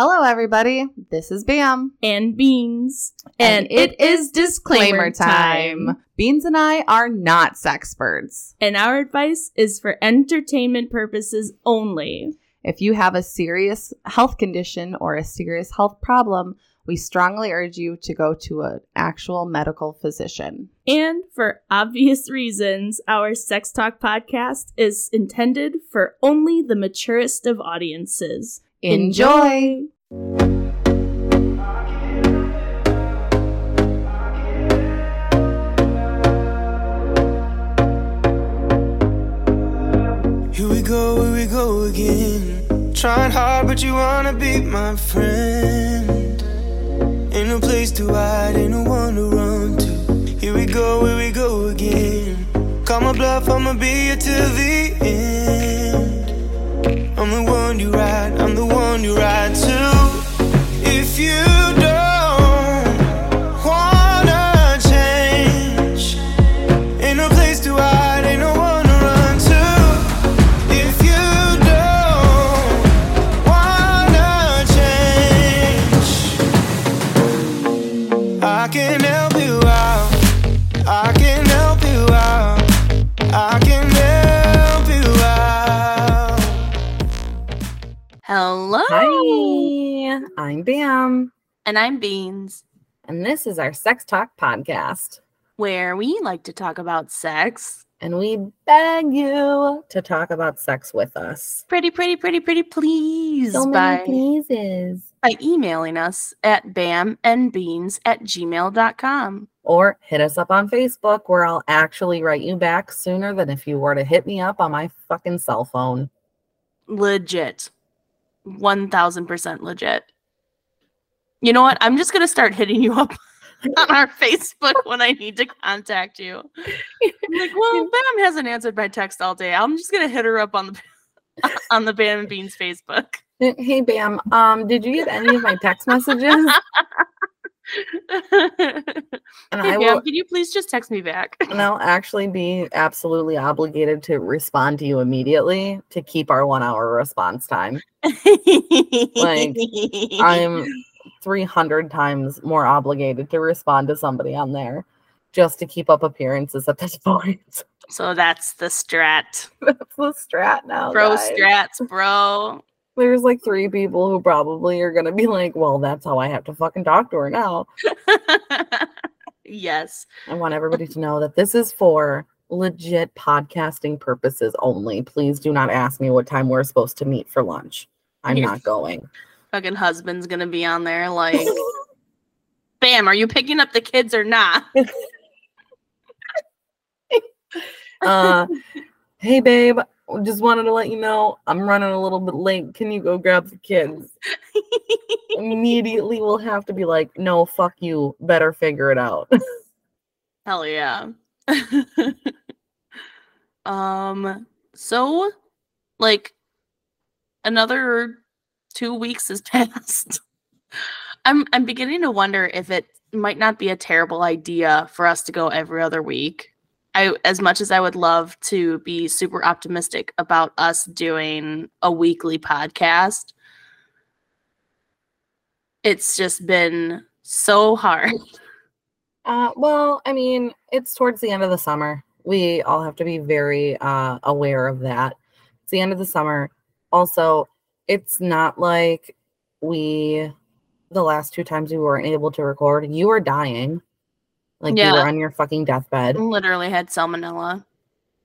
Hello, everybody. This is Bam. and beans. And it is disclaimer time. Beans and I are not sexperts. And our advice is for entertainment purposes only. If you have a serious health condition or a serious health problem, we strongly urge you to go to an actual medical physician. And for obvious reasons, our Sex Talk podcast is intended for only the maturest of audiences. Enjoy! Here we go, here we go again. Trying hard, but you wanna be my friend. Ain't no place to hide, ain't no one to run to. Here we go, here we go again. Call my bluff, I'ma be here till the end. I'm the one you ride, I'm the one you ride to. If you I'm Bam, And I'm Beans, and this is our Sex Talk podcast. where we like to talk about sex. And we beg you to talk about sex with us. Pretty, pretty, pretty, pretty please. So by, many pleases. by emailing us at bamandbeans at gmail.com. Or hit us up on Facebook where I'll actually write you back sooner than if you were to hit me up on my fucking cell phone. Legit. 1000% legit. You know what? I'm just going to start hitting you up on our Facebook when I need to contact you. I'm like, well, Bam hasn't answered my text all day. I'm just going to hit her up on the on the Bam and Beans Facebook. Hey Bam, um, did you get any of my text messages? And I will can you please just text me back? and I'll actually be absolutely obligated to respond to you immediately to keep our one hour response time. like I'm 300 times more obligated to respond to somebody on there just to keep up appearances at this point. so that's the strat. That's the strat now. Bro guys. strats, bro. There's like three people who probably are going to be like, well, that's how I have to fucking talk to her now. yes. I want everybody to know that this is for legit podcasting purposes only. Please do not ask me what time we're supposed to meet for lunch. I'm Yeah. not going. Fucking husband's gonna be on there like Bam, are you picking up the kids or not? uh hey babe just wanted to let you know i'm running a little bit late can you go grab the kids immediately we'll have to be like no fuck you better figure it out Hell yeah. um so like another 2 weeks has passed. I'm I'm beginning to wonder if it might not be a terrible idea for us to go every other week. I as much as I would love to be super optimistic about us doing a weekly podcast. It's just been so hard. uh well i mean it's towards the end of the summer we all have to be very uh aware of that it's the end of the summer also it's not like we the last two times we weren't able to record you were dying like you were on your fucking deathbed Literally had salmonella.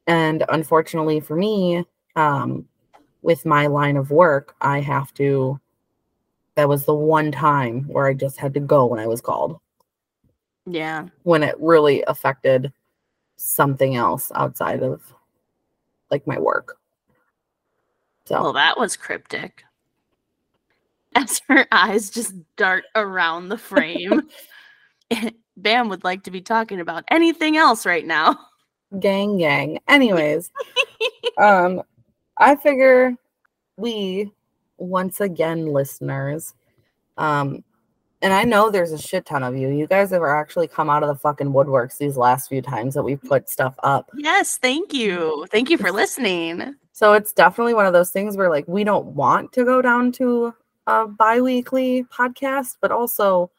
and unfortunately for me um with my line of work i have to that was the one time where i just had to go when i was called Yeah. when it really affected something else outside of like my work so Well, that was cryptic. As her eyes just dart around the frame, Bam would like to be talking about anything else right now. gang gang anyways um i figure we once again listeners um and I know there's a shit ton of you. You guys have actually come out of the fucking woodworks these last few times that we've put stuff up. Yes, thank you. Thank you for listening. So it's definitely one of those things where like we don't want to go down to a bi-weekly podcast, but also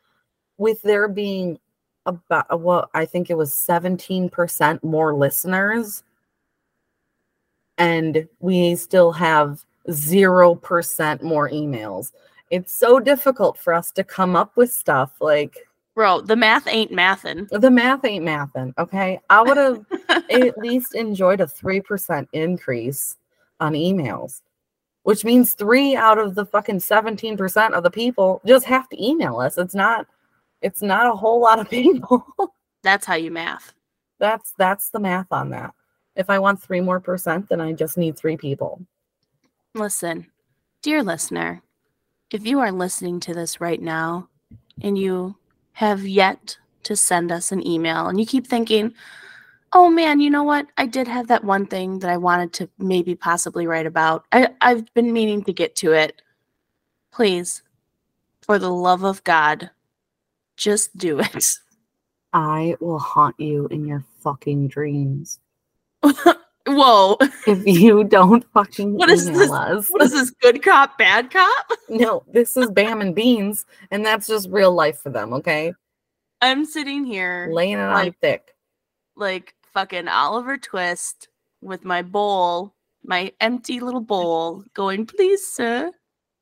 with there being about uh, well, I think it was 17% more listeners and we still have 0% more emails. It's so difficult for us to come up with stuff like Bro, the math ain't mathin'. the math ain't mathin', okay? I would have at least enjoyed a 3% increase on emails, which means three out of the fucking 17% of the people just have to email us. It's not, it's not a whole lot of people. That's how you math. that's, that's the math on that. If I want three more percent, then I just need three people. Listen, dear listener, if you are listening to this right now and you have yet to send us an email and you keep thinking, oh man, you know what? I did have that one thing that I wanted to maybe possibly write about. I, I've been meaning to get to it. Please, for the love of God, just do it. I will haunt you in your fucking dreams. Whoa. If you don't fucking What is this? us. What is this? Good cop, bad cop? No, this is Bam and Beans, and that's just real life for them, okay? I'm sitting here Laying it on Like- thick. like fucking Oliver Twist with my bowl, my empty little bowl, going, please, sir,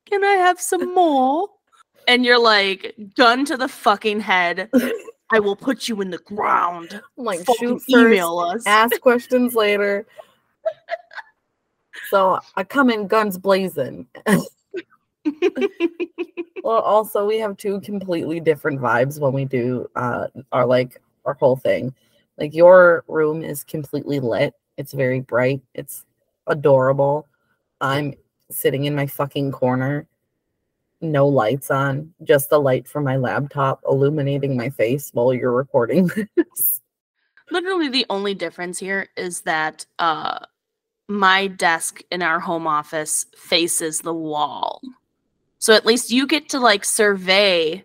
can I have some more? And you're like, gun to the fucking head. I will put you in the ground. Like, Fucking shoot first, email us. ask questions later. So I come in guns blazing. Well, also we have two completely different vibes when we do uh our like our whole thing. Like your room is completely lit. It's very bright. It's adorable. I'm sitting in my fucking corner. No lights on, just the light from my laptop illuminating my face while you're recording this. Literally, the only difference here is that uh, my desk in our home office faces the wall. So at least you get to like survey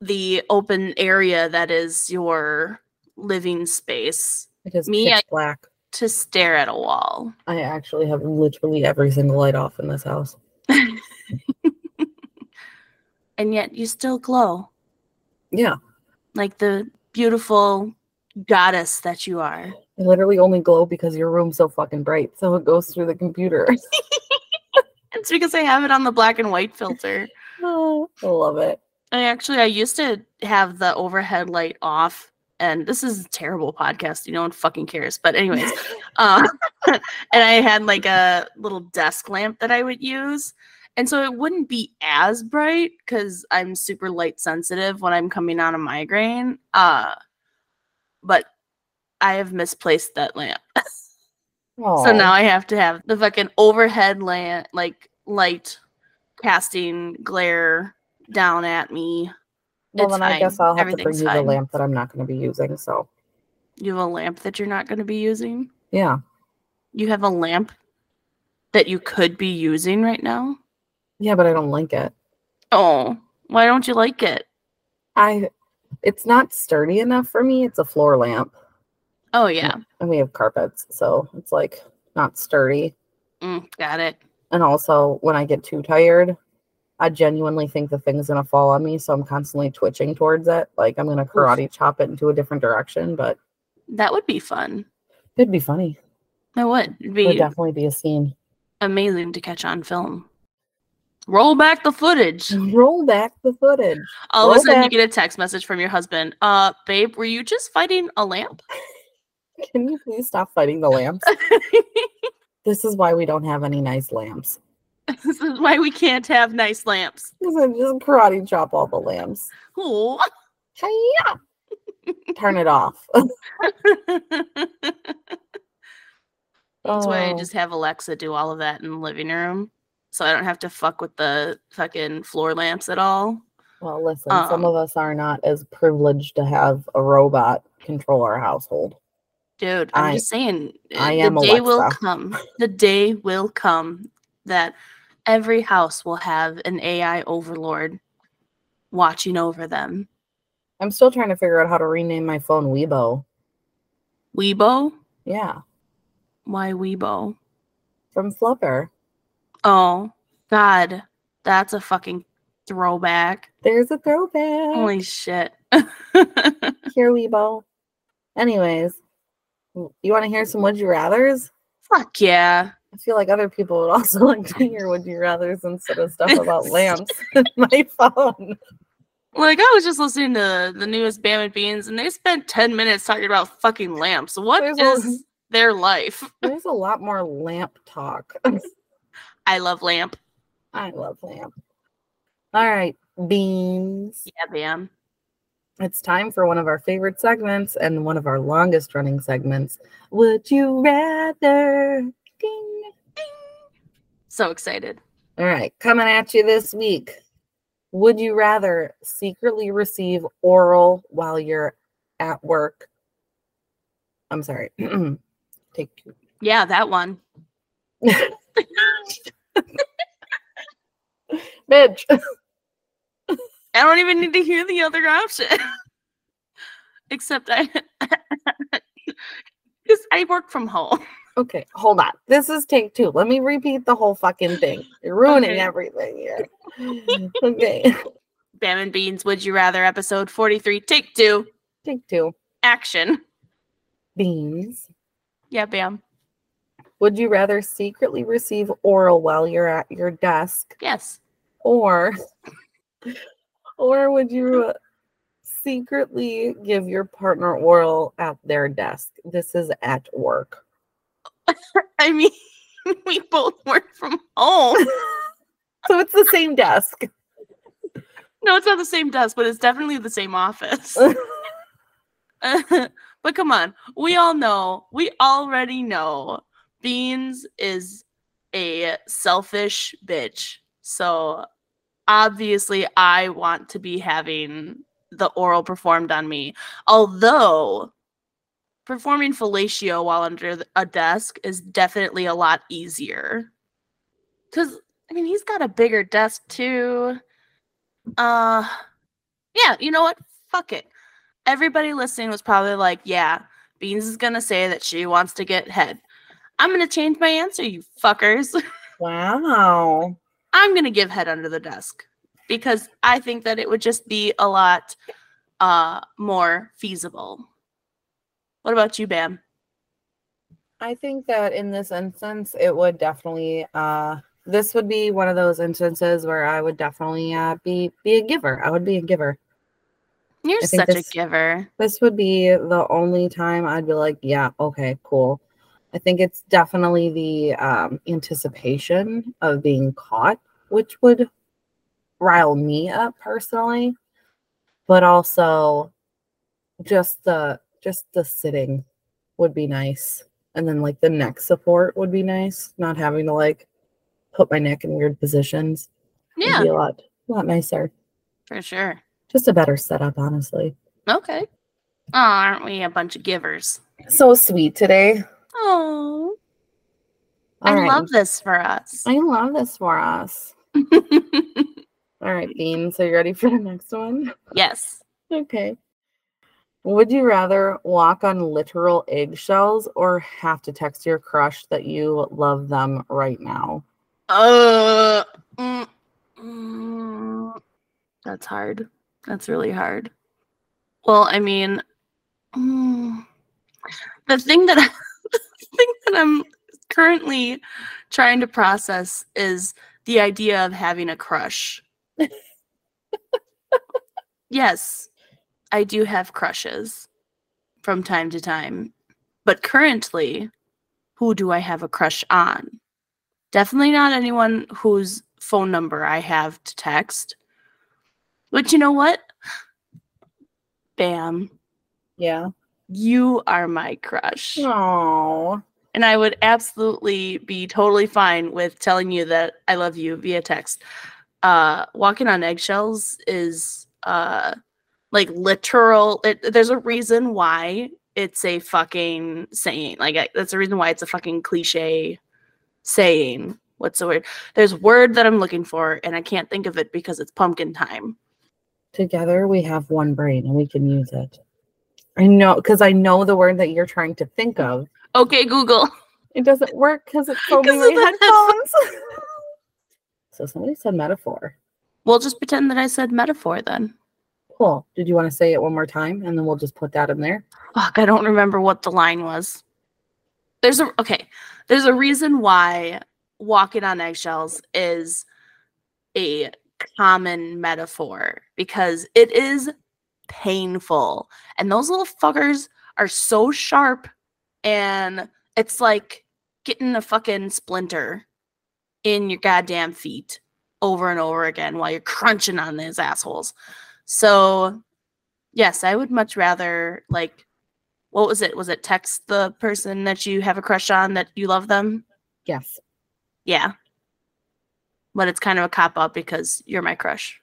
the open area that is your living space It is Me, pitch I- black. to stare at a wall. I actually have literally every single light off in this house. And yet you still glow Yeah. like the beautiful goddess that you are. I literally only glow because your room's so fucking bright. So it goes through the computer. It's because I have it on the black and white filter. oh, I love it. I actually I used to have the overhead light off, and this is a terrible podcast. You know, no one fucking cares. But anyways, um, and I had like a little desk lamp that I would use, and so it wouldn't be as bright because I'm super light sensitive when I'm coming on a migraine. Uh, but I have misplaced that lamp. So now I have to have the fucking overhead lamp, like light casting glare down at me. well, it's then I guess. I'll have to bring you the fine. lamp that I'm not going to be using. So You have a lamp that you're not going to be using. yeah, You have a lamp that you could be using right now. Yeah, but I don't like it. Oh, why don't you like it? I, it's not sturdy enough for me. It's a floor lamp, Oh yeah, and we have carpets, so it's like not sturdy. mm, got it. And also, when I get too tired, I genuinely think the thing's gonna fall on me, so I'm constantly twitching towards it. Like I'm gonna karate chop it into a different direction, but That would be fun. it'd be funny. That would It'd It would be definitely be a scene. amazing to catch on film. Roll back the footage. Roll back the footage. All of a sudden, back. you get a text message from your husband. Uh, babe, were you just fighting a lamp? Can you please stop fighting the lamps? This is why we don't have any nice lamps. this is why we can't have nice lamps. Because I just karate chop all the lamps. Oh. Hi-ya! Turn it off. That's why I Oh, just have Alexa do all of that in the living room. So I don't have to fuck with the fucking floor lamps at all. well, listen, some um, of us are not as privileged to have a robot control our household. Dude, I'm I- just saying uh, I the am day will come. The day will come that every house will have an AI overlord watching over them. I'm still trying to figure out how to rename my phone Weebo. Weebo? Yeah, Why Weebo? from Flubber. Oh, God. That's a fucking Throwback. There's a throwback. Holy shit. Here we go. Anyways, you want to hear some would you rather's? Fuck yeah. I feel like other people would also like to hear would you rather's instead of stuff about lamps in my phone. Like I was just listening to the newest Bam and Beans and they spent 10 minutes talking about fucking lamps. What is There's a- their life? There's a lot more lamp talk. I love lamp. I love lamp. All right, beans. Yeah, Bam. It's time for one of our favorite segments and one of our longest running segments. Would you rather? Ding. So excited. All right, coming at you this week. Would you rather secretly receive oral while you're at work? I'm sorry. Take two. Yeah, that one. Bitch. I don't even need to hear the other option. Except I because I work from home. Okay, hold on. This is take two. Let me repeat the whole fucking thing. You're ruining Okay. everything here. okay, Bam and Beans, Would You Rather, episode 43, take two, take two. action. Beans. Yeah, Bam. Would you rather secretly receive oral while you're at your desk Yes. or or would you uh, secretly give your partner oral at their desk? This is at work. I mean, we both work from home. So it's the same desk. No, it's not the same desk, but it's definitely the same office. but come on, we all know, we already know Beans is a selfish bitch. So obviously, I want to be having the oral performed on me. Although performing fellatio while under a desk is definitely a lot easier. Because, I mean, he's got a bigger desk too. Uh, yeah, you know what? Fuck it. Everybody listening was probably like, yeah, Beans is gonna say that she wants to get head. I'm gonna change my answer, you fuckers. wow. I'm gonna give head under the desk because I think that it would just be a lot uh more feasible. What about you, Bam? I think that in this instance, it would definitely uh this would be one of those instances where I would definitely uh be be a giver. I would be a giver. You're such this- a giver. This would be the only time I'd be like, yeah, okay, cool. I think it's definitely the um, anticipation of being caught, which would rile me up personally, but also just the just the sitting would be nice, and then like the neck support would be nice. Not having to like put my neck in weird positions would Yeah, be a lot a lot nicer. for sure. Just a better setup, honestly. Okay. Oh, aren't we a bunch of givers? So sweet today. Oh, I right. love this for us. I love this for us. All right, Bean. So you ready for the next one? yes. Okay. Would you rather walk on literal eggshells or have to text your crush that you love them right now? Uh, mm, mm, that's hard. That's really hard. Well, I mean, mm, the thing that thing that I'm currently trying to process is the idea of having a crush. yes, I do have crushes from time to time, but currently, who do I have a crush on? Definitely not anyone whose phone number I have to text. But you know what? Bam. Yeah. You are my crush. Oh. And I would absolutely be totally fine with telling you that I love you via text. Uh walking on eggshells is uh like literal it, there's a reason why it's a fucking saying. Like I, that's the reason why it's a fucking cliche saying. What's the word? There's a word that I'm looking for and I can't think of it because it's pumpkin time. Together we have one brain and we can use it. I know because I know the word that you're trying to think of. Okay, Google. It doesn't work because it's of my headphones. so somebody said metaphor. We'll just pretend that I said metaphor then. Cool. Did you want to say it one more time and then we'll just put that in there? Fuck, I don't remember what the line was. There's a okay. There's a reason why walking on eggshells is a common metaphor because it is painful. And those little fuckers are so sharp and it's like getting a fucking splinter in your goddamn feet over and over again while you're crunching on these assholes. So, yes, I would much rather like what was it? Was it text the person that you have a crush on that you love them? Yes. Yeah. But it's kind of a cop out because you're my crush.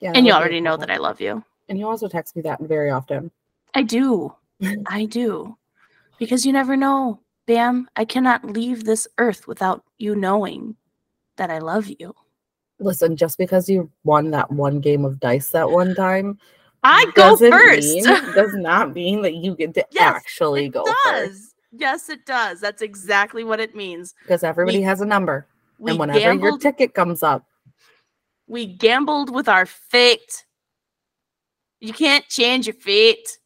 Yeah. And you already know that I love you. And you also text me that very often. I do. I do. Because you never know. Bam, I cannot leave this earth without you knowing that I love you. Listen, just because you won that one game of dice that one time, I go first. mean- does not mean that you get to Yes, actually it go does. first. Yes, it does. That's exactly what it means. Because everybody We- has a number. And whenever your ticket comes up, we gambled with our fate. You can't change your fate.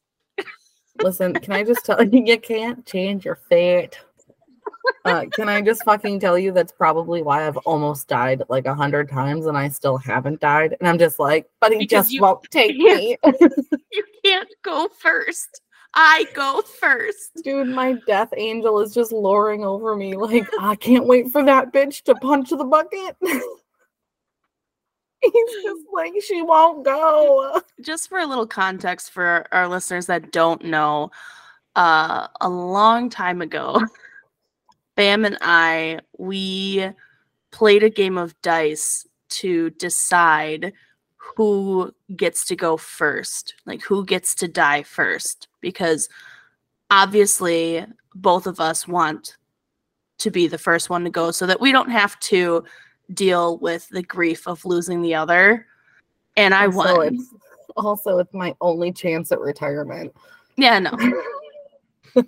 listen, can I just tell you, you can't change your fate. Uh, can I just fucking tell you that's probably why I've almost died like a hundred times and I still haven't died? And I'm just like, but he Because just you won't take me. You can't go first. I go first. Dude, my death angel is just luring over me. Like, I can't wait for that bitch to punch the bucket. He's just like, she won't go. just for a little context for our listeners that don't know, uh, a long time ago, Bam and I we played a game of dice to decide who gets to go first, like who gets to die first, because obviously both of us want to be the first one to go so that we don't have to deal with the grief of losing the other. And I Also, won. it's also it's my only chance at retirement. Yeah, no.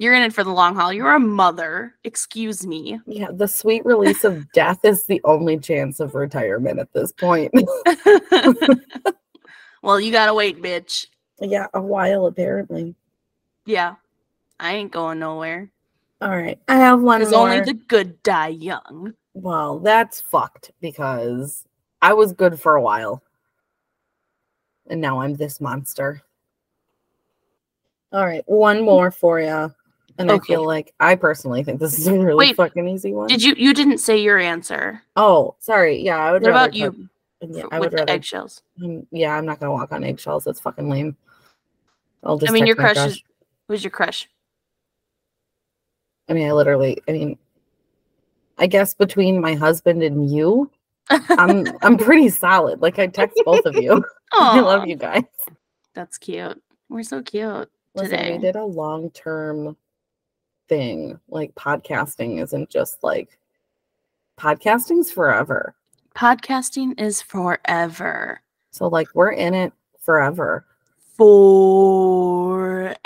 You're in it for the long haul. You're a mother. Excuse me. Yeah, the sweet release of death is the only chance of retirement at this point. well, you gotta wait, bitch. yeah, a while apparently. Yeah. I ain't going nowhere. All right, I have one Because only the good die young. Well, that's fucked because I was good for a while. And now I'm this monster. All right, one more for you. And I feel like I personally think this is a really Wait, fucking easy one. Did you you didn't say your answer. Oh, sorry. Yeah, I would What rather about you cut- yeah, I with would the rather. eggshells? um, yeah, I'm not gonna walk on eggshells. That's fucking lame. I'll just. I mean your my crush is who's your crush? I mean, I literally. I mean, I guess between my husband and you, I'm I'm pretty solid. Like I text both of you. I love you guys. That's cute. We're so cute. Listen, today. we did a long term thing. Like podcasting isn't just like podcasting's forever. Podcasting is forever. So like we're in it forever. Forever.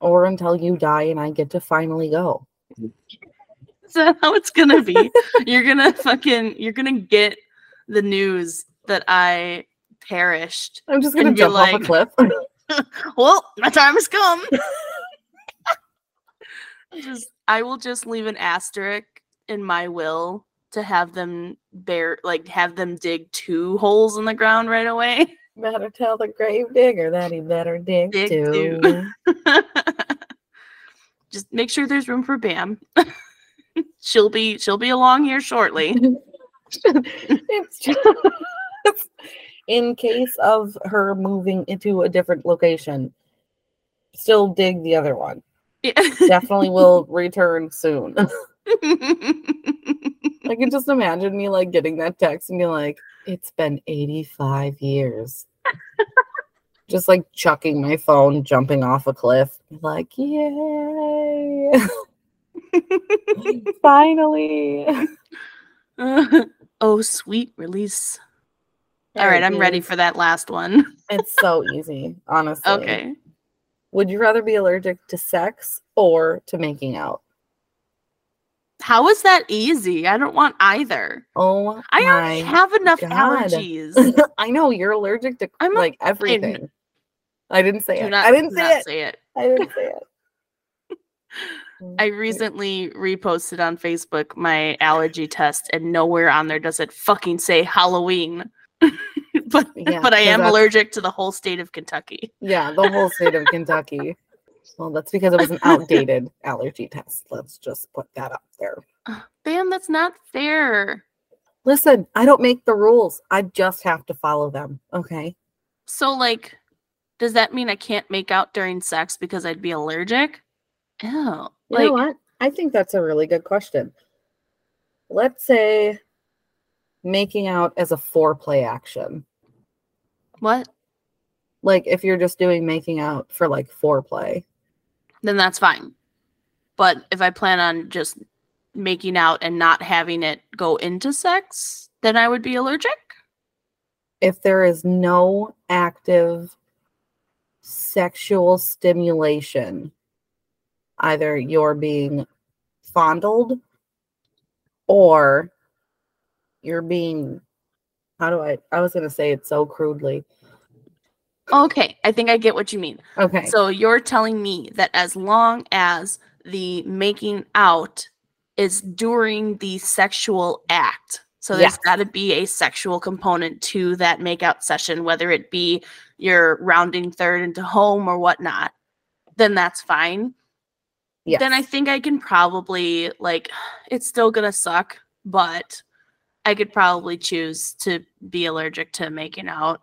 Or until you die and I get to finally go. Is that how it's gonna be? you're gonna fucking you're gonna get the news that I perished. I'm just gonna jump off a like- cliff. Well, my time has come. just I will just leave an asterisk in my will to have them bear like have them dig two holes in the ground right away. Better tell the grave digger that he better dig, Dig too. too. just make sure there's room for Bam. she'll be she'll be along here shortly. it's just in case of her moving into a different location. Still dig the other one. Yeah. Definitely will return soon. I can just imagine me like getting that text and be like, it's been 85 years. just like chucking my phone, jumping off a cliff. Like, yay. Finally. oh, sweet release. All right, I'm ready for that last one. It's so easy, honestly. Okay. Would you rather be allergic to sex or to making out? How is that easy? I don't want either. Oh, I already have enough God. allergies. I know you're allergic to I'm like everything. I didn't say Do it. not- I didn't say it. say it. I didn't say it. I mm, recently reposted on Facebook my allergy test, and nowhere on there does it fucking say Halloween. but Yeah, but I am allergic to the whole state of Kentucky. Yeah, the whole state of Kentucky. Well, that's because it was an outdated allergy test. Let's just put that up there. Bam, that's not fair. Listen, I don't make the rules. I just have to follow them. Okay. So like, does that mean I can't make out during sex because I'd be allergic? Ew. You Like, know what? I think that's a really good question. Let's say making out as a foreplay action. what? Like if you're just doing making out for like foreplay. Then that's fine. But if I plan on just making out and not having it go into sex, then I would be allergic. If there is no active sexual stimulation, either you're being fondled or you're being how do I I was gonna say it so crudely. Okay, I think I get what you mean. Okay. So you're telling me that as long as the making out is during the sexual act, so there's Yes. got to be a sexual component to that makeout session, whether it be you're rounding third into home or whatnot, then that's fine. yes. Then I think I can probably like it's still gonna suck, but I could probably choose to be allergic to making out.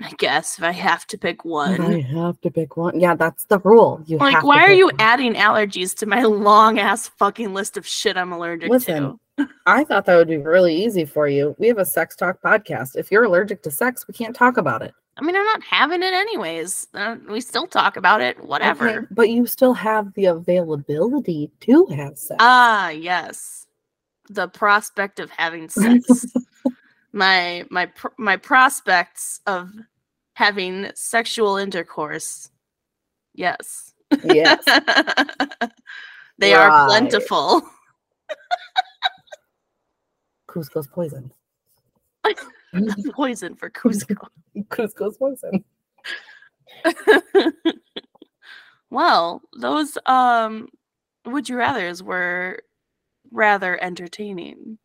I guess if I have to pick one. I have to pick one. Yeah, that's the rule. You Like, why are you one. adding allergies to my long ass fucking list of shit I'm allergic Listen, to? I thought that would be really easy for you. We have a sex talk podcast. If you're allergic to sex, we can't talk about it. I mean, I'm not having it anyways. Uh, we still talk about it, whatever. Okay, but you still have the availability to have sex. Ah, yes. The prospect of having sex. my my pr- my prospects of having sexual intercourse. Yes. yes. they are plentiful. Kuzco's poison. Poison for Kuzco. Kuzco's poison. well, those um would you rather's were rather entertaining.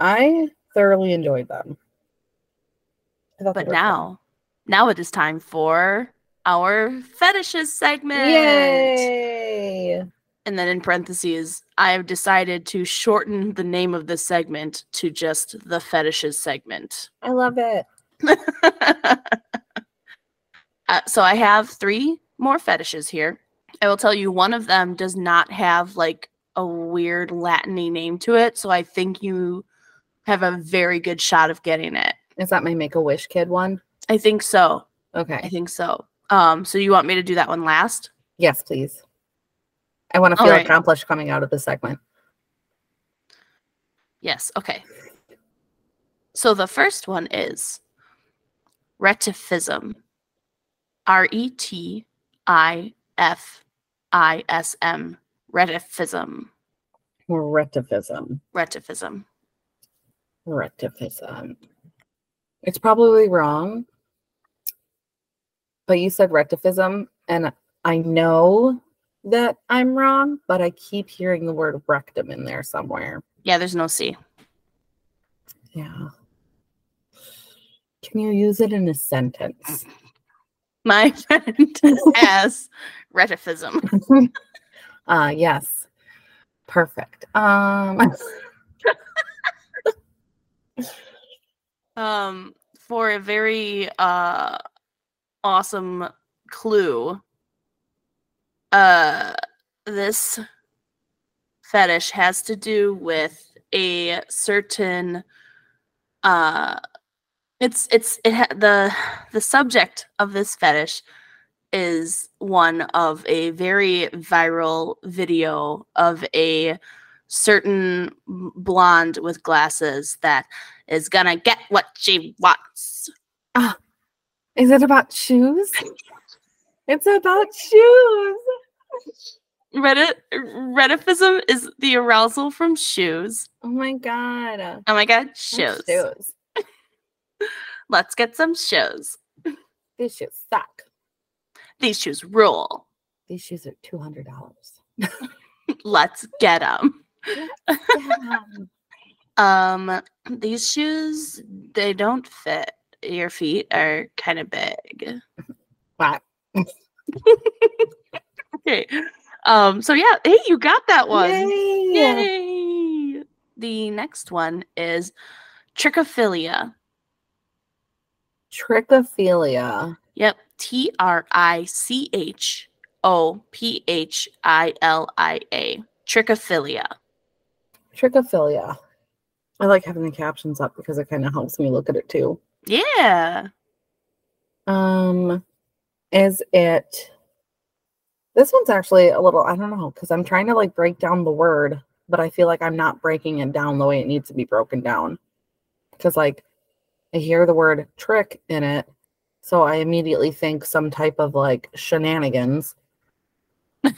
I thoroughly enjoyed them. I thought they But were fun. now, now it is time for our fetishes segment. Yay! And then in parentheses, I have decided to shorten the name of this segment to just the fetishes segment. I love it. Uh, so I have three more fetishes here. I will tell you one of them does not have like a weird Latiny name to it, so I think you have a very good shot of getting it. Is that my Make a Wish kid one? I think so. Okay. I think so. Um, so you want me to do that one last? Yes, please. I want to feel right. accomplished coming out of the segment. Yes. Okay. So the first one is retifism. R E T I F I S M. Retifism. Retivism. Retifism. Retivism. It's probably wrong, but you said retivism, and I know that I'm wrong, but I keep hearing the word rectum in there somewhere. Yeah, there's no C. Yeah. Can you use it in a sentence? My friend has retifism. Uh yes. Perfect. Um Um, for a very uh awesome clue. Uh this fetish has to do with a certain uh it's it's it ha- the the subject of this fetish is one of a very viral video of a certain blonde with glasses that is gonna get what she wants. Ah, is it about shoes? It's about shoes. Reti- retifism is the arousal from shoes. Oh my god. Oh my god, shoes. Shoes. Let's get some shoes. These shoes suck. These shoes rule. These shoes are two hundred dollars. Let's get them. Um, these shoes they don't fit. Your feet are kind of big. Wow. Okay. Um. So yeah. Hey, you got that one. Yay. Yay! The next one is trichophilia. Trichophilia. Yep. T R I C H O P H I L I A. Trichophilia. Trichophilia. I like having the captions up because it kind of helps me look at it too. Yeah. Um, is it? This one's actually a little. I don't know because I'm trying to like break down the word, but I feel like I'm not breaking it down the way it needs to be broken down. Because like, I hear the word trick in it, so I immediately think some type of like shenanigans.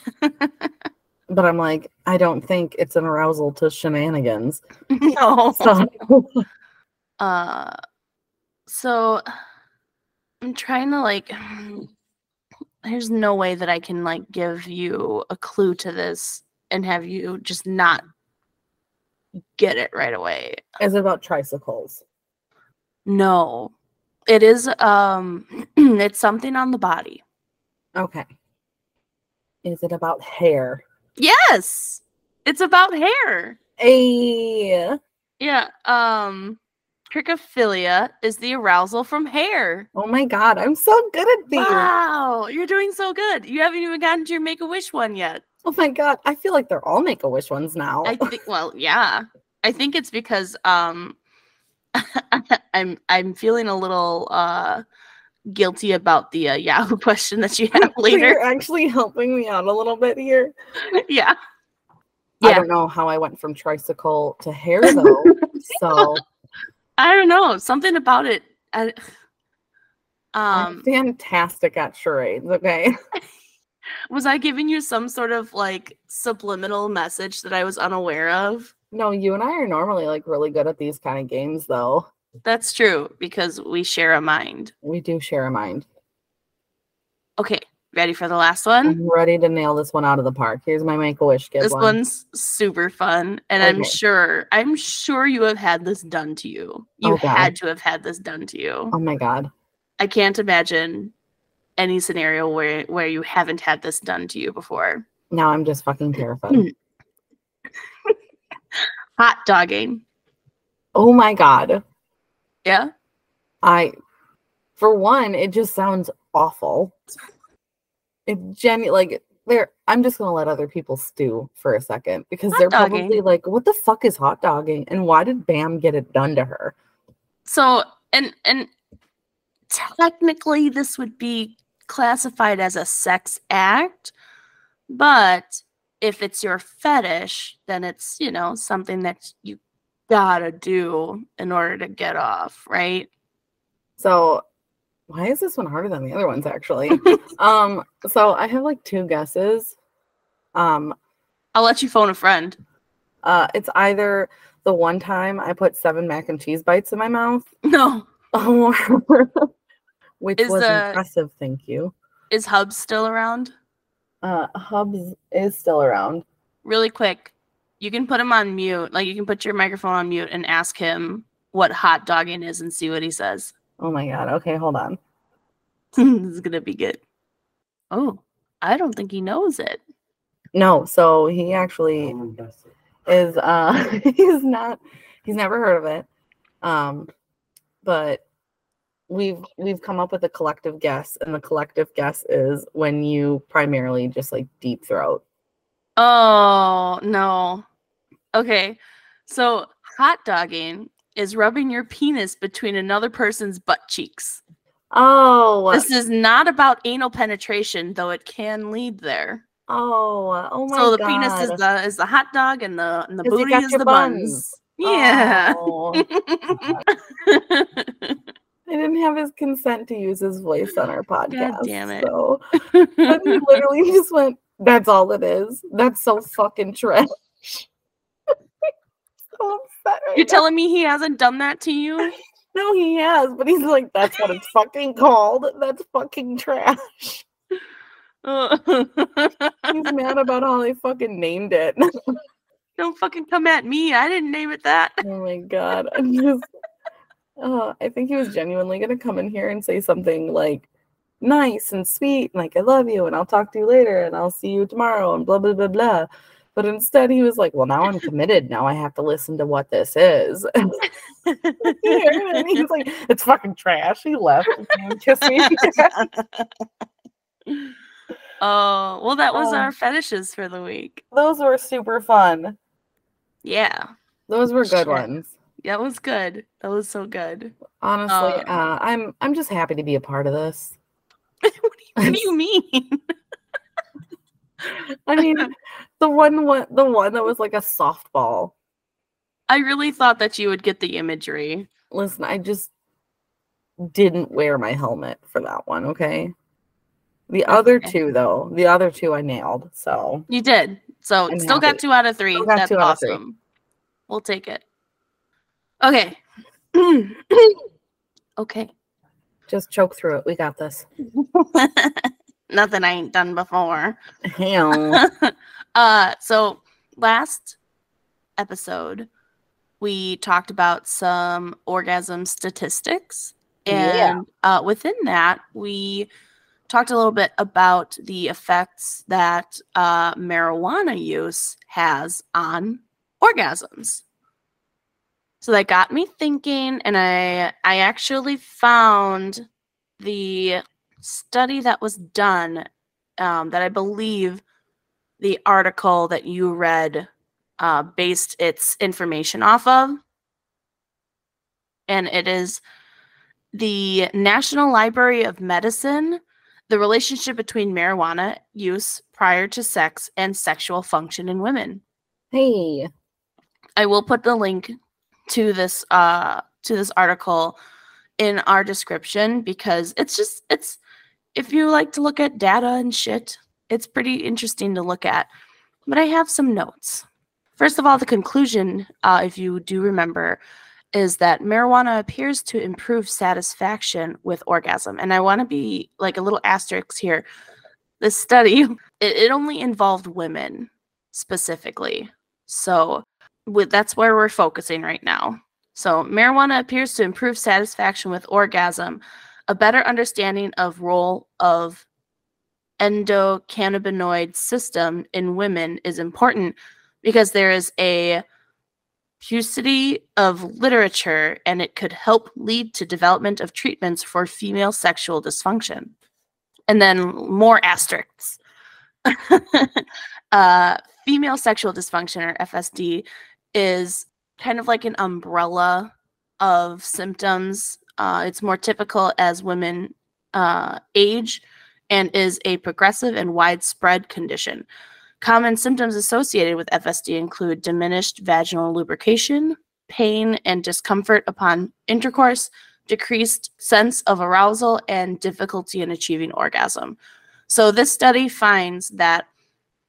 But I'm like, I don't think it's an arousal to shenanigans. no. So Uh, so I'm trying to like. There's no way that I can like give you a clue to this and have you just not get it right away. is it about tricycles? No, it is. Um, it's something on the body. Okay. Is it about hair? Yes, it's about hair. A Yeah. Um, trichophilia is the arousal from hair. oh my god, I'm so good at these. Wow, you're doing so good. You haven't even gotten to your Make a Wish one yet. Oh my god, I feel like they're all make a wish ones now. I think. Well, yeah. I think it's because um, I'm I'm feeling a little uh guilty about the uh, Yahoo question that you have later. You're actually helping me out a little bit here. yeah. I Yeah. don't know how I went from tricycle to hair though. so I don't know. Something about it. I, I'm um, fantastic at charades. Okay. was I giving you some sort of like subliminal message that I was unaware of? No, you and I are normally like really good at these kind of games though. That's true because we share a mind. We do share a mind. Okay, ready for the last one? I'm ready to nail this one out of the park. Here's my make a wish kid This one. one's super fun, and I'm sure I'm sure you have had this done to you. You Oh, had to have had this done to you. Oh my god. I can't imagine any scenario where where you haven't had this done to you before. Now I'm just fucking terrified. Hot dogging. oh my god. Yeah. I, for one, it just sounds awful. It genu like there. I'm just gonna let other people stew for a second because Hot they're dogging. probably like, "What the fuck is hot dogging?" And why did Bam get it done to her? So and and technically this would be classified as a sex act, but if it's your fetish, then it's, you know, something that you gotta do in order to get off, right? So, why is this one harder than the other ones? Actually, um, so I have like two guesses. Um, I'll let you phone a friend. uh, it's either the one time I put seven mac and cheese bites in my mouth, No. or which Is was the- impressive. Thank you. Is Hub still around? Uh, Hubs is still around. Really quick. You can put him on mute. Like you can put your microphone on mute and ask him what hot dogging is and see what he says. Oh my god. Okay, hold on. this is gonna be good. Oh, I don't think he knows it. No, so he actually is uh he's not he's never heard of it. Um but we've we've come up with a collective guess and the collective guess is when you primarily just like deep throat. Oh no. Okay. So hot dogging is rubbing your penis between another person's butt cheeks. Oh, This is not about anal penetration, though it can lead there. oh, oh my god. so the god. penis is the is the hot dog and the and the booty is the buns. Yeah. Oh, I didn't have his consent to use his voice on our podcast. damn it. So he literally just went, That's all it is. That's so fucking trash. so upset right You're now. telling me he hasn't done that to you? No, he has, but he's like, that's what it's fucking called. That's fucking trash. He's mad about how they fucking named it. Don't fucking come at me. I didn't name it that. oh my god. I'm just uh, I think he was genuinely gonna come in here and say something like nice and sweet, and like I love you, and I'll talk to you later, and I'll see you tomorrow, and blah blah blah blah. But instead, he was like, "Well, now I'm committed. Now I have to listen to what this is." and he's like, "It's fucking trash." He left. and came and kissed me. oh, well, that was Um, our fetishes for the week. Those were super fun. Yeah, Those were good Shit. ones. that was good. That was so good. Honestly, Um, uh, I'm I'm just happy to be a part of this. what, do you, what do you mean? I mean, the one, one the one that was like a softball. I really thought that you would get the imagery. Listen, I just didn't wear my helmet for that one. Okay. The That's other okay. two, though, the other two I nailed. So You did. So I'm still got two out of three. That's of three. awesome. We'll take it. Okay. okay. Just choke through it. We got this. Nothing I ain't done before. Hell. uh so last episode we talked about some orgasm statistics Yeah. and uh, within that we talked a little bit about the effects that uh, marijuana use has on orgasms so that got me thinking and i i actually found the study that was done um, that i believe the article that you read uh, based its information off of. And it is the National Library of Medicine, the relationship between marijuana use prior to sex and sexual function in women. hey. I will put the link to this uh to this article in our description because it's just it's if you like to look at data and shit, it's pretty interesting to look at. But I have some notes. First of all, the conclusion, uh, if you do remember, is that marijuana appears to improve satisfaction with orgasm. And I want to be like a little asterisk here. This study, it, it only involved women specifically. So with that's where we're focusing right now. So marijuana appears to improve satisfaction with orgasm. A better understanding of role of endocannabinoid system in women is important because there is a paucity of literature and it could help lead to development of treatments for female sexual dysfunction. And then more asterisks. uh, female sexual dysfunction or FSD is kind of like an umbrella of symptoms. Uh, it's more typical as women uh, age and is a progressive and widespread condition. Common symptoms associated with FSD include diminished vaginal lubrication, pain and discomfort upon intercourse, decreased sense of arousal, and difficulty in achieving orgasm. So, this study finds that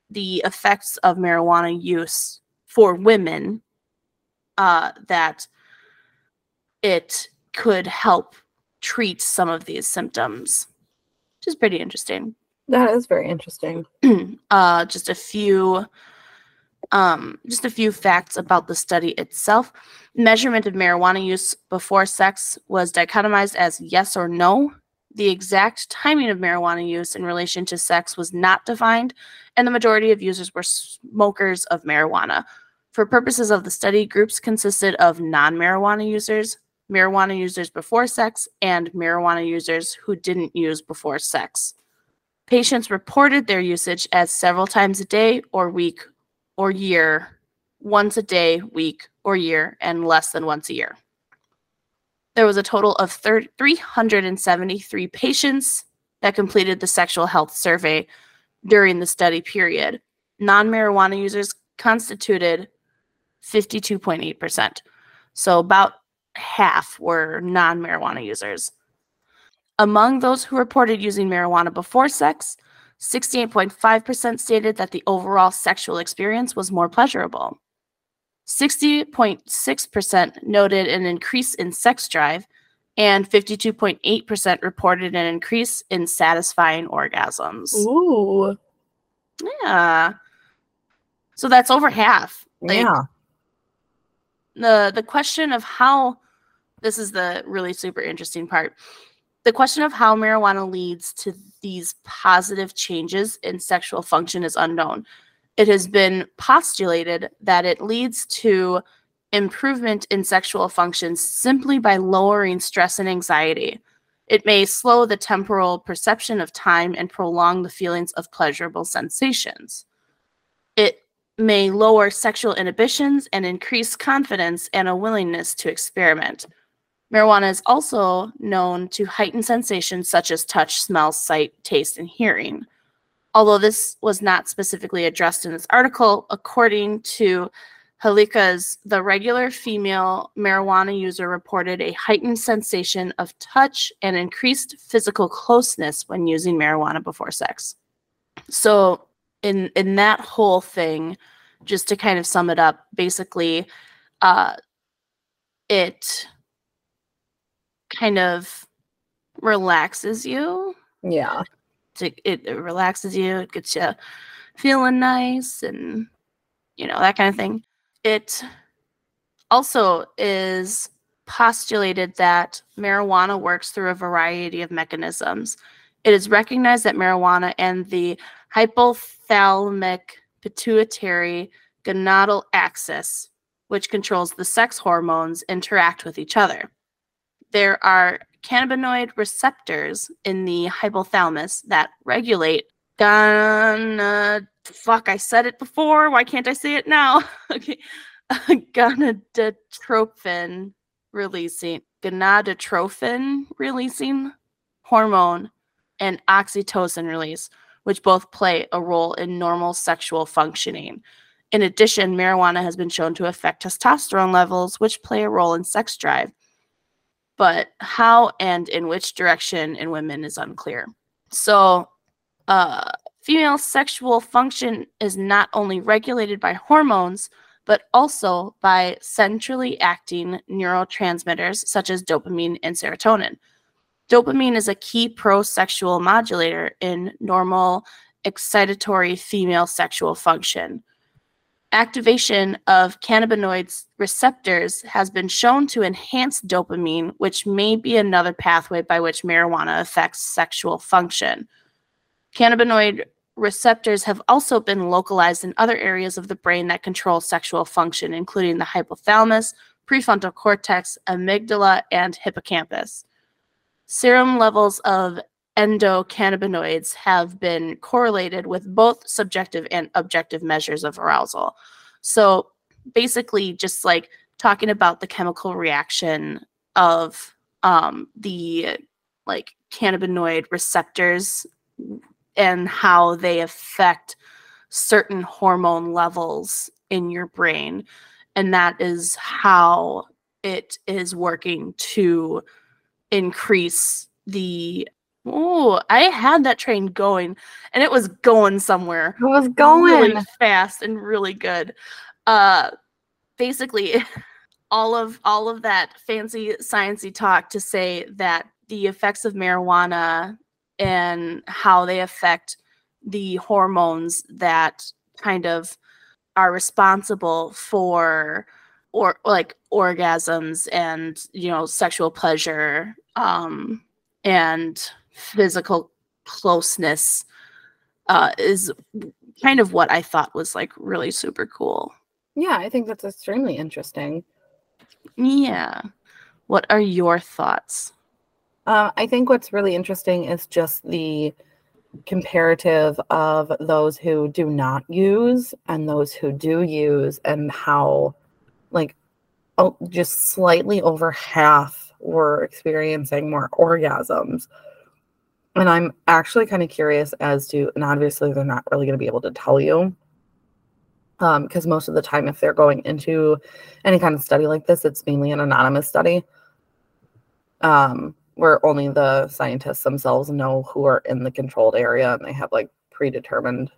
the effects of marijuana use for women uh, that it could help treat some of these symptoms, which is pretty interesting. That is very interesting. uh, just a few um, just a few facts about the study itself. Measurement of marijuana use before sex was dichotomized as yes or no. The exact timing of marijuana use in relation to sex was not defined, and the majority of users were smokers of marijuana. For purposes of the study, groups consisted of non marijuana users, marijuana users before sex, and marijuana users who didn't use before sex. Patients reported their usage as several times a day or week or year, once a day, week, or year, and less than once a year. There was a total of 373 patients that completed the sexual health survey during the study period. Non marijuana users constituted 52.8%. So about half were non marijuana users. Among those who reported using marijuana before sex, 68.5% stated that the overall sexual experience was more pleasurable. 60.6% noted an increase in sex drive, and 52.8% reported an increase in satisfying orgasms. Ooh. Yeah. So that's over half. Like, yeah. The the question of how this is the really super interesting part. The question of how marijuana leads to these positive changes in sexual function is unknown. It has been postulated that it leads to improvement in sexual functions simply by lowering stress and anxiety. It may slow the temporal perception of time and prolong the feelings of pleasurable sensations may lower sexual inhibitions and increase confidence and a willingness to experiment. Marijuana is also known to heighten sensations such as touch, smell, sight, taste, and hearing. Although this was not specifically addressed in this article, according to Halikas, the regular female marijuana user reported a heightened sensation of touch and increased physical closeness when using marijuana before sex. So, in in that whole thing, just to kind of sum it up, basically, uh, it kind of relaxes you. Yeah. It, it, it relaxes you. It gets you feeling nice, and you know that kind of thing. It also is postulated that marijuana works through a variety of mechanisms. It is recognized that marijuana and the hypothalamic pituitary gonadal axis, which controls the sex hormones, interact with each other. There are cannabinoid receptors in the hypothalamus that regulate gon fuck I said it before why can't I say it now okay gonadotrophin releasing gonadotrophin releasing hormone and oxytocin release which both play a role in normal sexual functioning. In addition, marijuana has been shown to affect testosterone levels, which play a role in sex drive. But how and in which direction in women is unclear. So, uh, female sexual function is not only regulated by hormones, but also by centrally acting neurotransmitters such as dopamine and serotonin. Dopamine is a key pro-sexual modulator in normal excitatory female sexual function. Activation of cannabinoids receptors has been shown to enhance dopamine, which may be another pathway by which marijuana affects sexual function. Cannabinoid receptors have also been localized in other areas of the brain that control sexual function, including the hypothalamus, prefrontal cortex, amygdala, and hippocampus serum levels of endocannabinoids have been correlated with both subjective and objective measures of arousal. So basically, just like talking about the chemical reaction of um, the like cannabinoid receptors and how they affect certain hormone levels in your brain. And that is how it is working to increase the oh i had that train going and it was going somewhere It was going. really fast and really good uh basically all of all of that fancy sciencey talk to say that the effects of marijuana and how they affect the hormones that kind of are responsible for or like orgasms and you know sexual pleasure um and physical closeness uh is kind of what i thought was like really super cool. Yeah, I think that's extremely interesting. yeah. What are your thoughts? Uh, I think what's really interesting is just the comparative of those who do not use and those who do use, and how, just slightly over half were experiencing more orgasms. And I'm actually kind of curious as to, and obviously they're not really going to be able to tell you, because most of the time, if they're going into any kind of study like this, it's mainly an anonymous study. Um, where only the scientists themselves know who are in the controlled area and they have like predetermined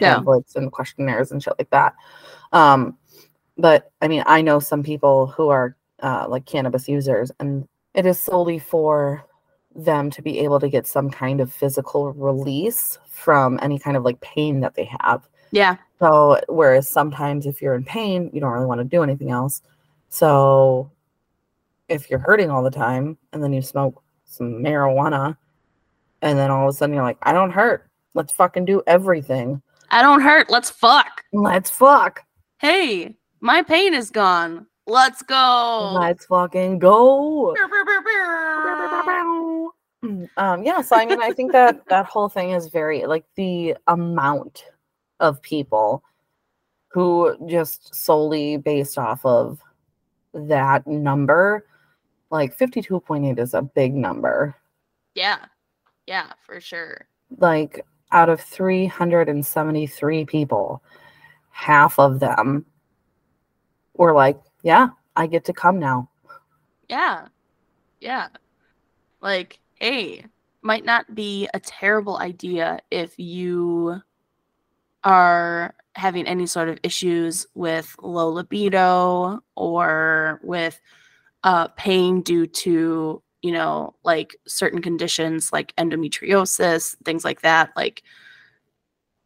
Yeah. pamphlets and questionnaires and shit like that. Um, but I mean, I know some people who are uh, like cannabis users, and it is solely for them to be able to get some kind of physical release from any kind of like pain that they have. Yeah. So, whereas sometimes if you're in pain, you don't really want to do anything else. So, if you're hurting all the time and then you smoke some marijuana, and then all of a sudden you're like, I don't hurt. Let's fucking do everything. I don't hurt. Let's fuck. Let's fuck. Hey, my pain is gone. Let's go. Let's fucking go. Um, yeah, so I mean, I think that that whole thing is very like the amount of people who just solely based off of that number, like 52.8 is a big number. Yeah. Yeah, for sure. Like out of 373 people, half of them were like, yeah, I get to come now. Yeah. Yeah. Like, hey, might not be a terrible idea if you are having any sort of issues with low libido or with uh, pain due to, you know, like certain conditions like endometriosis, things like that. Like,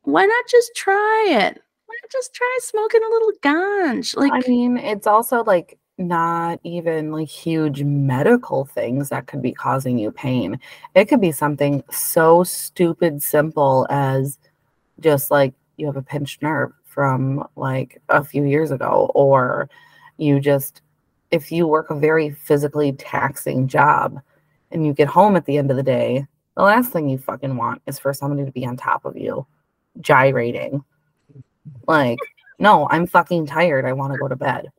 why not just try it? Just try smoking a little ganj? Like, I mean, it's also like not even like huge medical things that could be causing you pain. It could be something so stupid simple as just like you have a pinched nerve from like a few years ago, or you just, if you work a very physically taxing job and you get home at the end of the day, the last thing you fucking want is for somebody to be on top of you, gyrating. Like, no, I'm fucking tired. I want to go to bed.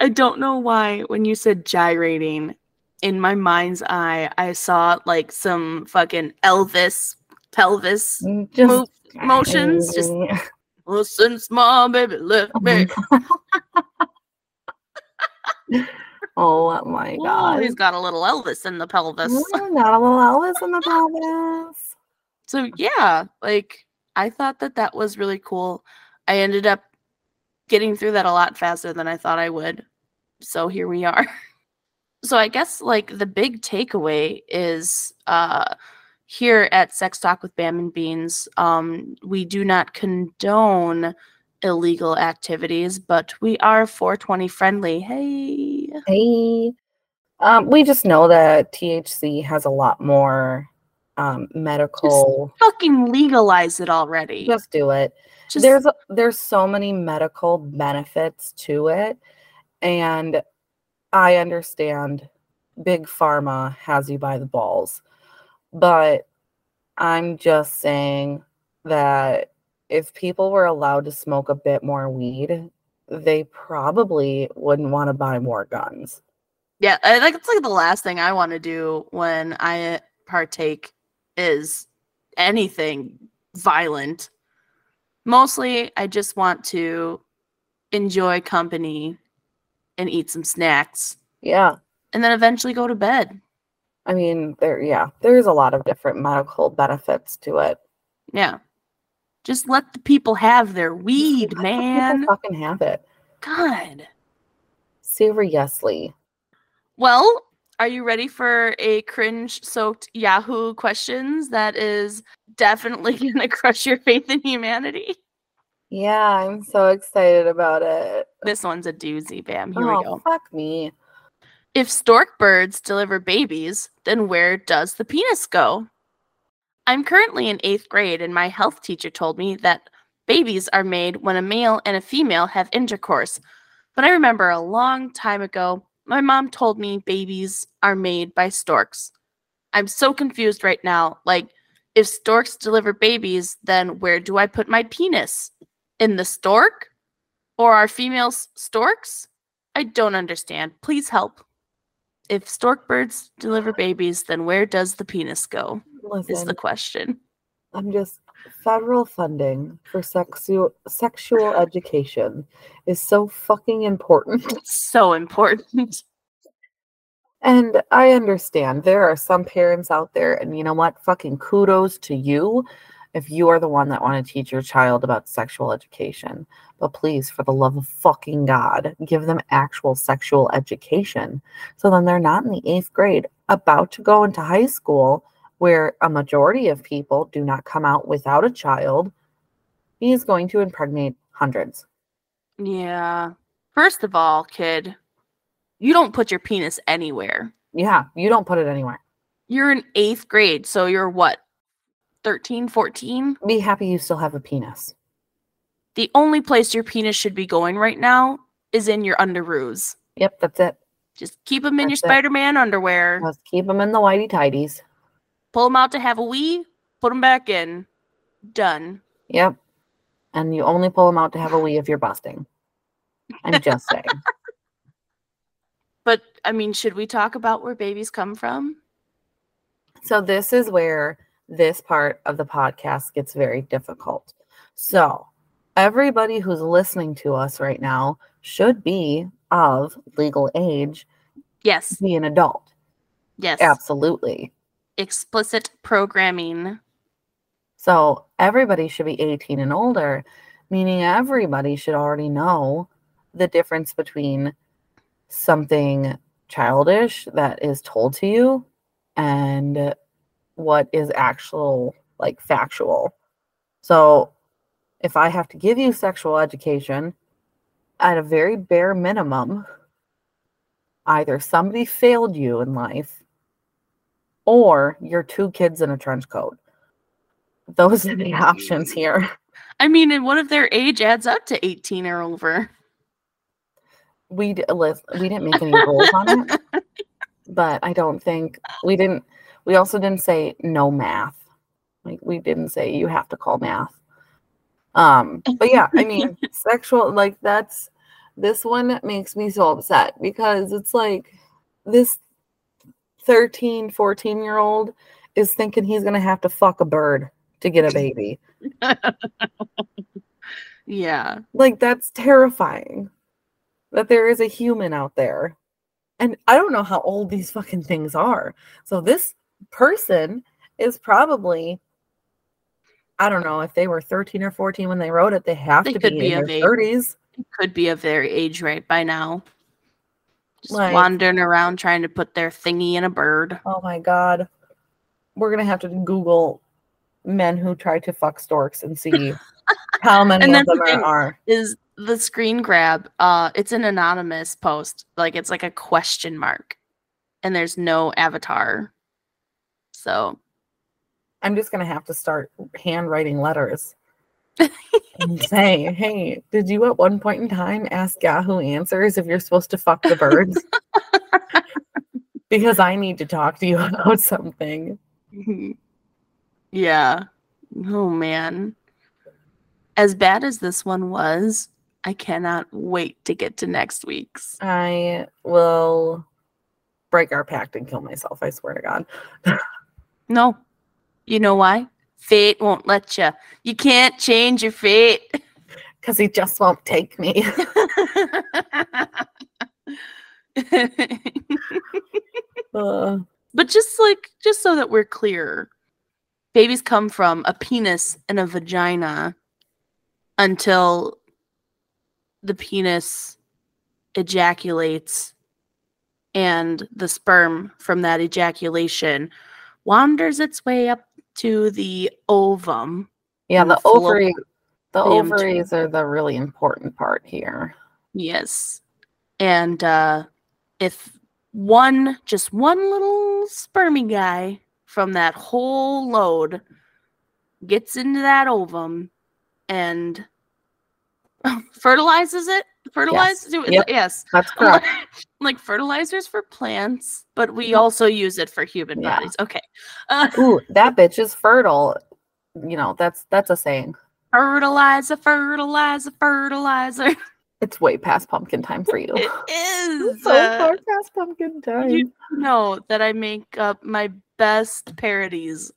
I don't know why when you said gyrating, in my mind's eye, I saw like some fucking Elvis pelvis Mm, Just move motions. Just well, since my baby left me. oh my Ooh, god. he's got a little Elvis in the pelvis. Mm, Not a little Elvis in the pelvis. So yeah, like I thought that that was really cool. I ended up getting through that a lot faster than I thought I would. So here we are. So I guess like the big takeaway is uh here at Sex Talk with Bam and Beans, um, we do not condone illegal activities, but we are 420 friendly. Hey. Hey. Um, we just know that THC has a lot more um, medical. Fucking legalize it already. Just do it. Just there's there's so many medical benefits to it, and I understand big pharma has you by the balls, but I'm just saying that if people were allowed to smoke a bit more weed, they probably wouldn't want to buy more guns. Yeah, I think it's like the last thing I want to do when I partake is anything violent. Mostly, I just want to enjoy company and eat some snacks Yeah. and then eventually go to bed. I mean, there, yeah, there's a lot of different medical benefits to it. Yeah. Just let the people have their weed, Let man. fucking have it. God. Seriously. Well, are you ready for a cringe soaked Yahoo questions that is definitely going to crush your faith in humanity? Yeah, I'm so excited about it. This one's a doozy, bam. Here oh, we go. fuck me. If stork birds deliver babies, then where does the penis go? I'm currently in eighth grade, and my health teacher told me that babies are made when a male and a female have intercourse. But I remember a long time ago, my mom told me babies are made by storks. I'm so confused right now. Like, if storks deliver babies, then where do I put my penis? In the stork? Or are females storks? I don't understand. Please help. If stork birds deliver babies, then where does the penis go? Is the question. I'm just federal funding for sexual sexual education is so fucking important. So important. And I understand there are some parents out there, and you know what? Fucking kudos to you if you are the one that want to teach your child about sexual education. But please, for the love of fucking God, give them actual sexual education. So then they're not in the eighth grade about to go into high school where a majority of people do not come out without a child. He is going to impregnate hundreds. Yeah. First of all, kid, you don't put your penis anywhere. Yeah, you don't put it anywhere. You're in eighth grade, so you're what, 13, 14? Be happy you still have a penis. The only place your penis should be going right now is in your underoos. Yep, that's it. Just keep them in That's your Spider Man underwear. Just keep them in the whitey tidies. Pull them out to have a wee, put them back in. Done. Yep. And you only pull them out to have a wee if you're busting. I'm just saying. But I mean, should we talk about where babies come from? So this is where this part of the podcast gets very difficult. So everybody who's listening to us right now should be of legal age, Yes. be an adult. Yes. Absolutely. Explicit programming. So everybody should be 18 and older, meaning everybody should already know the difference between something childish that is told to you and what is actual like factual. So if I have to give you sexual education at a very bare minimum, either somebody failed you in life or you're two kids in a trench coat. Those are the options here. I mean, and what if their age adds up to 18 or over? We d- lis- we didn't make any rules on it, but I don't think we didn't. We also didn't say no math. Like we didn't say you have to call math. Um, but yeah, I mean, sexual like that's this one makes me so upset because it's like this 13, 14 year old is thinking he's gonna have to fuck a bird to get a baby. Yeah. Like that's terrifying. That there is a human out there. And I don't know how old these fucking things are. So this person is probably I don't know if they were 13 or 14 when they wrote it, they have They to be, be in their age. 30s. Could be of their age right by now. Just Like- wandering around trying to put their thingy in a bird. Oh my god. We're gonna have to Google men who try to fuck storks and see how many And of the them are, are. Is the screen grab, uh, it's an anonymous post. Like it's like a question mark. And there's no avatar. So I'm just gonna have to start handwriting letters and say, "Hey, did you at one point in time ask Yahoo Answers if you're supposed to fuck the birds?" because I need to talk to you about something. yeah. Oh man. As bad as this one was, I cannot wait to get to next week's. I will break our pact and kill myself. I swear to God. No. You know why? Fate won't let you. You can't change your fate. Because he just won't take me. Uh, but just like just so that we're clear, babies come from a penis and a vagina until the penis ejaculates and the sperm from that ejaculation wanders its way up to the ovum. yeah, the ovary. The ovaries are the really important part here. Yes. And uh if one just one little spermy guy from that whole load gets into that ovum and fertilizes it, fertilizes it. Yep. Yes. That's correct. like fertilizers for plants, but we also use it for human Yeah. bodies. Okay. Uh, Ooh, that bitch is fertile. You know, that's that's a saying. fertilizer, fertilizer, fertilizer. It's way past pumpkin time for you. It is. so uh, far past pumpkin time. You know that I make up my best parodies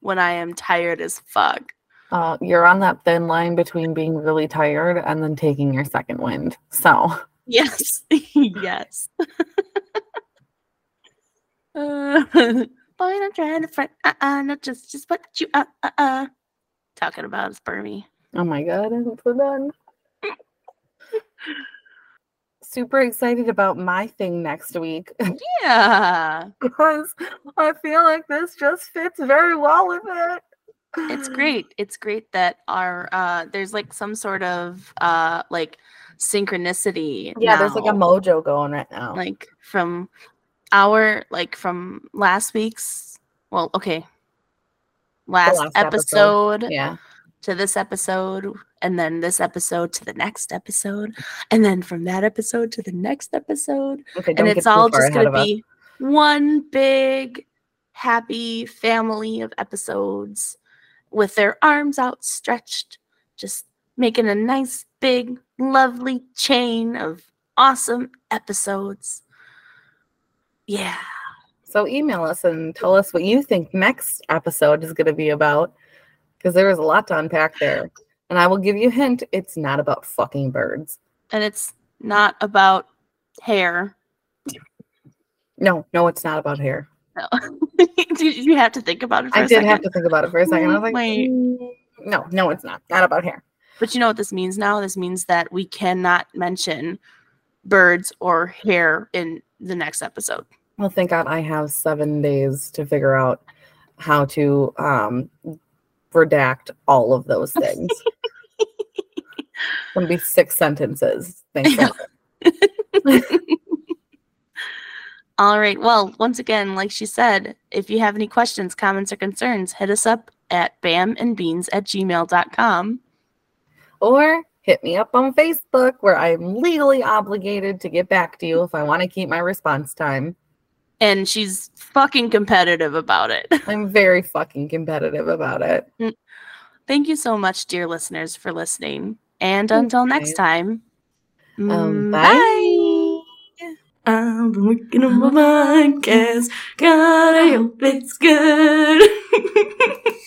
when I am tired as fuck. Uh, you're on that thin line between being really tired and then taking your second wind. So Yes. yes. uh, boy, I'm trying to find. Uh, uh, no, just, just what you. Uh, uh, uh. talking about is Burmy. Oh my god, I'm so done. Super excited about my thing next week Yeah. because I feel like this just fits very well with it. It's great it's great that our uh there's like some sort of uh like synchronicity Yeah, there's like a mojo going right now. like from our like from last week's well okay last, last episode. episode, yeah. to this episode and then this episode to the next episode and then from that episode to the next episode Okay, and it's all just going to of us. be one big happy family of episodes with their arms outstretched just making a nice big lovely chain of awesome episodes yeah So email us and tell us what you think next episode is going to be about because there is a lot to unpack there. And I will give you a hint it's not about fucking birds. and it's not about hair No, no, it's not about hair. no. did you have to think about it for I did second have to think about it for a second. I was like, Wait. "Mm, no, no, it's not. Not about hair. But you know what this means now? This means that we cannot mention birds or hair in the next episode. Well, thank God I have seven days to figure out how to um, redact all of those things. Gonna be six sentences. Thank Thanks. All right. Well, once again, like she said, if you have any questions, comments, or concerns, hit us up at bamandbeans at gmail.com. Or hit me up on Facebook where I'm legally obligated to get back to you if I want to keep my response time. And she's fucking competitive about it. I'm very fucking competitive about it. Thank you so much, dear listeners, for listening. And until next time, Um, mm, bye. I've been working on my podcast. Gotta hope it's good.